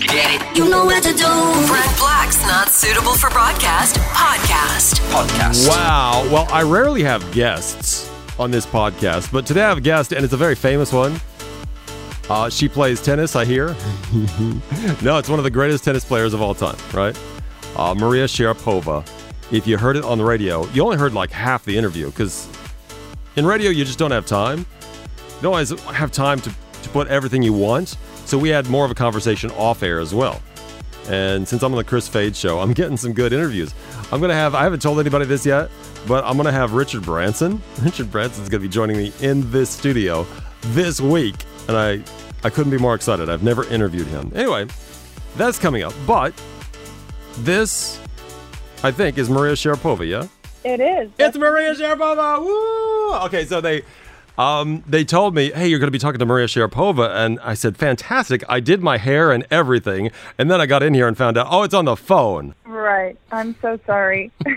Get it? You know what to do. Brent Black's Not Suitable for Broadcast podcast. Podcast. Wow. Well, I rarely have guests on this podcast, but today I have a guest, and it's a very famous one. Uh, she plays tennis, I hear. no, it's one of the greatest tennis players of all time, right? Uh, Maria Sharapova. If you heard it on the radio, you only heard like half the interview because in radio you just don't have time. You don't always have time to, to put everything you want. So we had more of a conversation off air as well. And since I'm on the Kris Fade show, I'm getting some good interviews. I'm going to have, I haven't told anybody this yet, but I'm going to have Richard Branson. Richard Branson's going to be joining me in this studio this week. And I, I couldn't be more excited. I've never interviewed him. Anyway, that's coming up. But this, I think, is Maria Sharapova, yeah? It is. It's Maria Sharapova. Woo! Okay, so they um, they told me, "Hey, you're going to be talking to Maria Sharapova," and I said, "Fantastic!" I did my hair and everything, and then I got in here and found out, oh, it's on the phone. Right. I'm so sorry.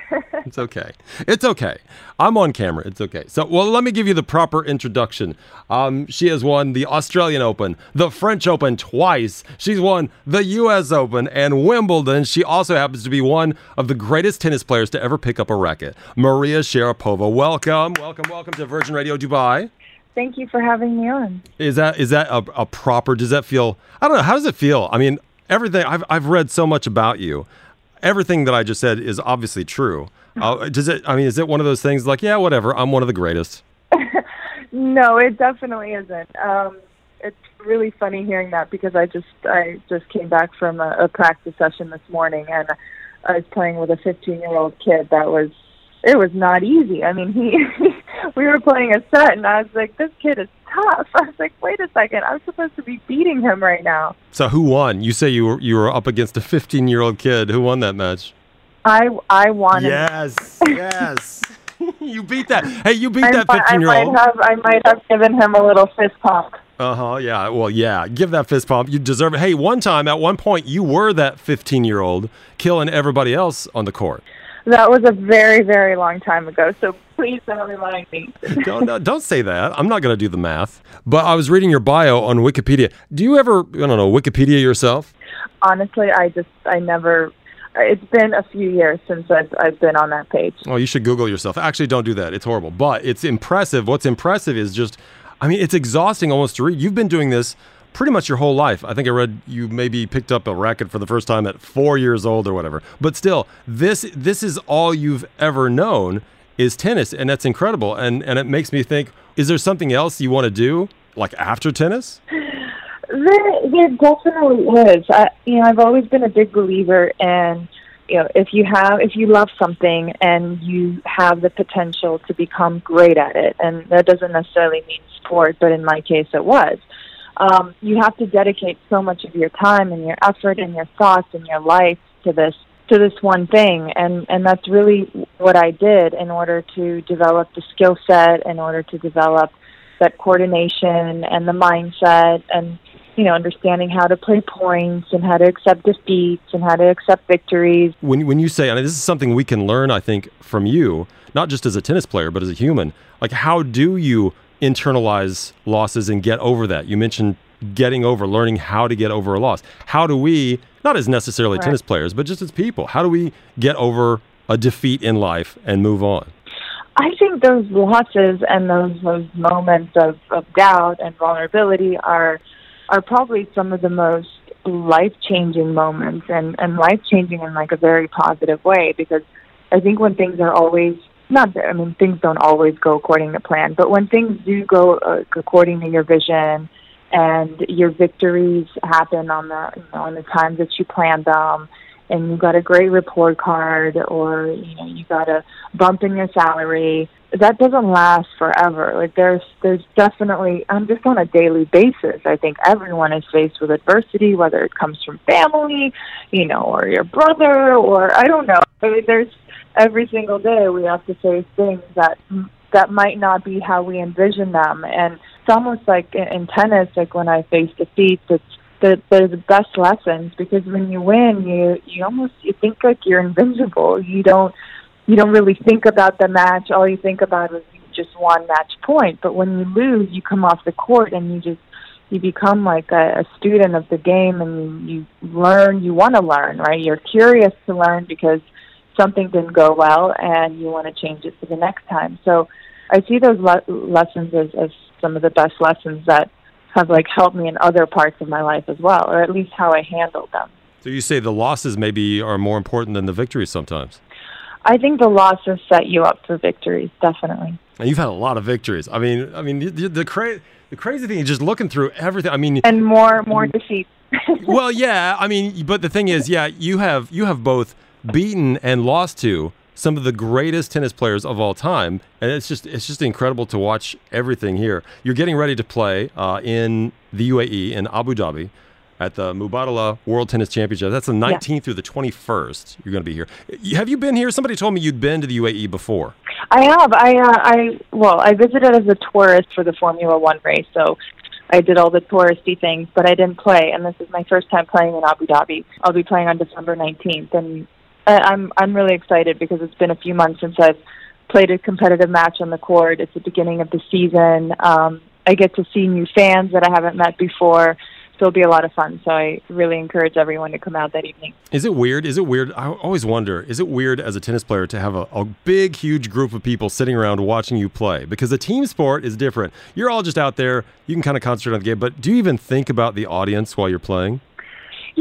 It's okay. It's okay. I'm on camera. It's okay. So, well, let me give you the proper introduction. Um, she has won the Australian Open, the French Open twice. She's won the U.S. Open and Wimbledon. She also happens to be one of the greatest tennis players to ever pick up a racket. Maria Sharapova. Welcome, welcome, welcome to Virgin Radio Dubai. Thank you for having me on. Is that is that a, a proper? Does that feel? I don't know. How does it feel? I mean, everything. I've I've read so much about you. Everything that I just said is obviously true. Uh, does it? I mean, is it one of those things like, yeah, whatever. I'm one of the greatest. No, it definitely isn't. Um, it's really funny hearing that because I just I just came back from a, a practice session this morning and I was playing with a 15 year old kid that was it was not easy. I mean, he we were playing a set and I was like, this kid is tough. I was like, wait a second, I'm supposed to be beating him right now. So who won? You say you were you were up against a 15 year old kid. Who won that match? I I wanted. Yes, yes. you beat that. Hey, you beat I, that mi- I 15 year might old. have I might have given him a little fist pump. Uh huh. Yeah. Well, yeah. Give that fist pump. You deserve it. Hey, one time at one point you were that 15 year old killing everybody else on the court. That was a very very long time ago. So please don't remind me. don't no, don't say that. I'm not going to do the math. But I was reading your bio on Wikipedia. Do you ever I don't know Wikipedia yourself? Honestly, I just I never. It's been a few years since I've I've been on that page. Oh, you should Google yourself. Actually, don't do that. It's horrible. But it's impressive. What's impressive is just, I mean, it's exhausting almost to read. You've been doing this pretty much your whole life. I think I read you maybe picked up a racket for the first time at four years old or whatever. But still, this this is all you've ever known is tennis, and that's incredible. And and it makes me think: Is there something else you want to do, like after tennis? There, there definitely is. I, you know, I've always been a big believer in, you know, if you have, if you love something and you have the potential to become great at it, and that doesn't necessarily mean sport, but in my case, it was. Um, you have to dedicate so much of your time and your effort and your thoughts and your life to this to this one thing and and that's really what I did in order to develop the skill set in order to develop that coordination and the mindset and you know understanding how to play points and how to accept defeats and how to accept victories when when you say, and this is something we can learn, I think, from you, not just as a tennis player, but as a human. Like, how do you internalize losses and get over that? You mentioned getting over, learning how to get over a loss. How do we, not as necessarily Right. tennis players, but just as people, how do we get over a defeat in life and move on? I think those losses and those those moments of, of doubt and vulnerability are are probably some of the most life changing moments and, and life changing in like a very positive way because I think when things are always not that- I mean things don't always go according to plan, but when things do go uh, according to your vision and your victories happen on the you know on the times that you planned them and you got a great report card or you know you got a bump in your salary that doesn't last forever. Like there's there's definitely i'm just on a daily basis i think everyone is faced with adversity whether it comes from family you know or your brother or i don't know. I mean, there's every single day we have to face things that that might not be how we envision them. And it's almost like in, tennis like when i face defeats it's the they're the best lessons because when you win you you almost you think like you're invincible. You don't you don't really think about the match. All you think about is you just one match point. But when you lose you come off the court and you just you become like a, a student of the game and you, you learn you want to learn right? You're curious to learn because something didn't go well and you want to change it for the next time so i see those le- lessons as, as some of the best lessons that have like helped me in other parts of my life as well or at least how i handled them So you say the losses maybe are more important than the victories sometimes. i think the losses set you up for victories definitely And you've had a lot of victories. I mean, I mean the the, cra- the crazy thing is just looking through everything. I mean, and more more defeats well, yeah. I mean, but the thing is, yeah, you have you have both beaten and lost to some of the greatest tennis players of all time, and it's just it's just incredible to watch everything here. You're getting ready to play uh, in the UAE in Abu Dhabi at the Mubadala World Tennis Championship. That's the 19th through the 21st. You're going to be here. Have you been here? Somebody told me you'd been to the UAE before. I have. I uh, I well, I visited as a tourist for the Formula One race, so I did all the touristy things, but I didn't play. And this is my first time playing in Abu Dhabi. I'll be playing on December nineteenth, and I, I'm I'm really excited because it's been a few months since I've played a competitive match on the court. It's the beginning of the season. Um, I get to see new fans that I haven't met before. So it'll be a lot of fun. So I really encourage everyone to come out that evening. Is it weird? Is it weird? I always wonder, is it weird as a tennis player to have a, a big, huge group of people sitting around watching you play? Because a team sport is different. You're all just out there, you can kind of concentrate on the game, but do you even think about the audience while you're playing?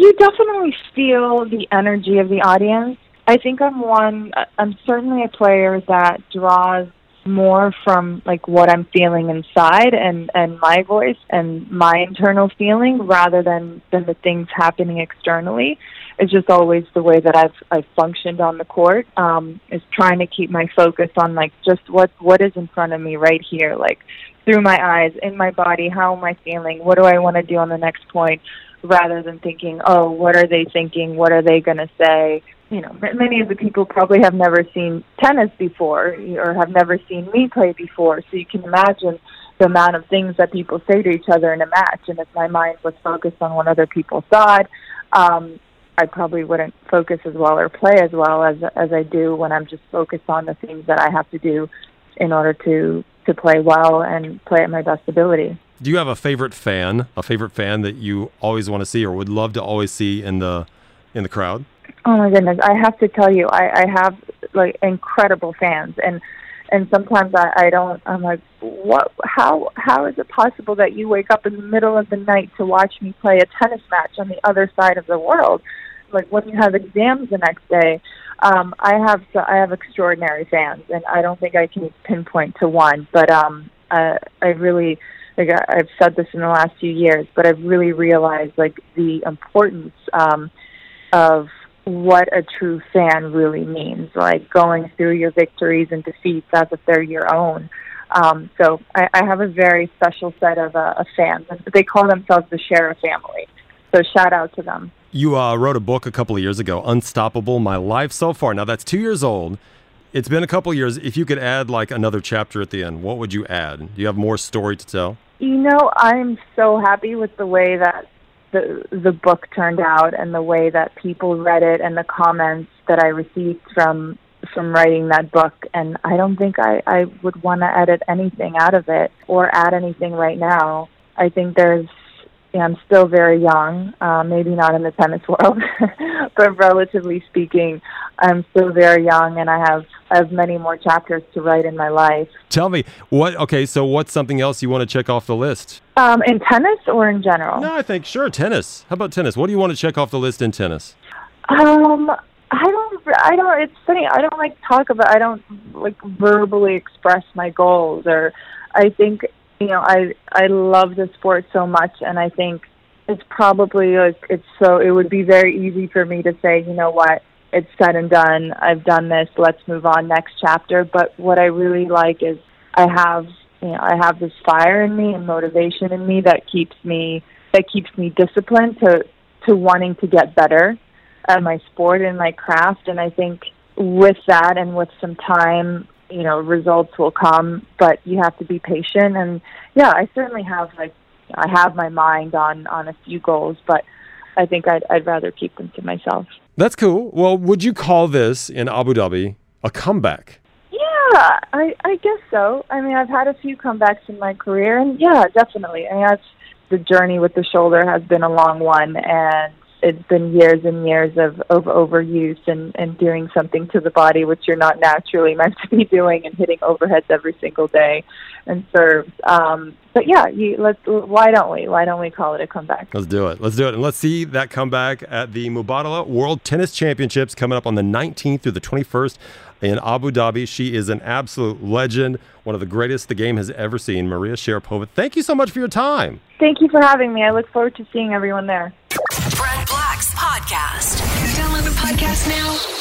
You definitely feel the energy of the audience. I think I'm one, I'm certainly a player that draws more from like what I'm feeling inside and and my voice and my internal feeling rather than than the things happening externally. It's just always the way that I've I've functioned on the court. Um, is trying to keep my focus on like just what what is in front of me right here, like through my eyes, in my body. How am I feeling? What do I want to do on the next point? Rather than thinking, oh, what are they thinking? What are they going to say? you know, many of the people probably have never seen tennis before or have never seen me play before. So you can imagine the amount of things that people say to each other in a match. And if my mind was focused on what other people thought, um, I probably wouldn't focus as well or play as well as as I do when I'm just focused on the things that I have to do in order to to play well and play at my best ability. Do you have a favorite fan, a favorite fan that you always want to see or would love to always see in the in the crowd? Oh my goodness! I have to tell you, I, I have like incredible fans, and and sometimes I, I don't. I'm like, what? How how is it possible that you wake up in the middle of the night to watch me play a tennis match on the other side of the world? Like when you have exams the next day. Um, I have I have extraordinary fans, and I don't think I can pinpoint to one, but um, uh, I really like I've said this in the last few years, but I've really realized like the importance um, of what a true fan really means, like going through your victories and defeats as if they're your own. Um, so I, I have a very special set of, uh, of fans, they call themselves the Sheriff family. So shout out to them. You uh, wrote a book a couple of years ago, Unstoppable: My Life So Far. Now that's two years old. It's been a couple of years. If you could add like another chapter at the end, what would you add? Do you have more story to tell? You know, I'm so happy with the way that the the book turned out and the way that people read it and the comments that I received from from writing that book and I don't think I, I would want to edit anything out of it or add anything right now. I think there's I'm still very young, uh, maybe not in the tennis world, but relatively speaking, I'm still very young and I have I have many more chapters to write in my life. Tell me what. Okay, so what's something else you want to check off the list? Um, in tennis or in general? No, I think sure tennis. How about tennis? What do you want to check off the list in tennis? Um, I don't. I don't. It's funny. I don't like talk about. I don't like verbally express my goals, or I think you know. I I love the sport so much, and I think it's probably like it's so. It would be very easy for me to say, you know what, it's said and done. I've done this. Let's move on next chapter. But what I really like is I have you know I have this fire in me and motivation in me that keeps me that keeps me disciplined to to wanting to get better at my sport and my craft. And I think with that and with some time, you know, results will come. But you have to be patient. And yeah, I certainly have like I have my mind on on a few goals, but I think I'd I'd rather keep them to myself. That's cool. Well, would you call this in Abu Dhabi a comeback? Yeah, I I guess so. I mean, I've had a few comebacks in my career, and yeah, definitely. I mean, I've the journey with the shoulder has been a long one, and it's been years and years of, of overuse and, and doing something to the body which you're not naturally meant to be doing and hitting overheads every single day and serves. Um, but yeah, you, let's why don't we? Why don't we call it a comeback? Let's do it. Let's do it. And let's see that comeback at the Mubadala World Tennis Championships coming up on the 19th through the 21st in Abu Dhabi. She is an absolute legend, one of the greatest the game has ever seen. Maria Sharapova, thank you so much for your time. Thank you for having me. I look forward to seeing everyone there. Podcast. Download the podcast now.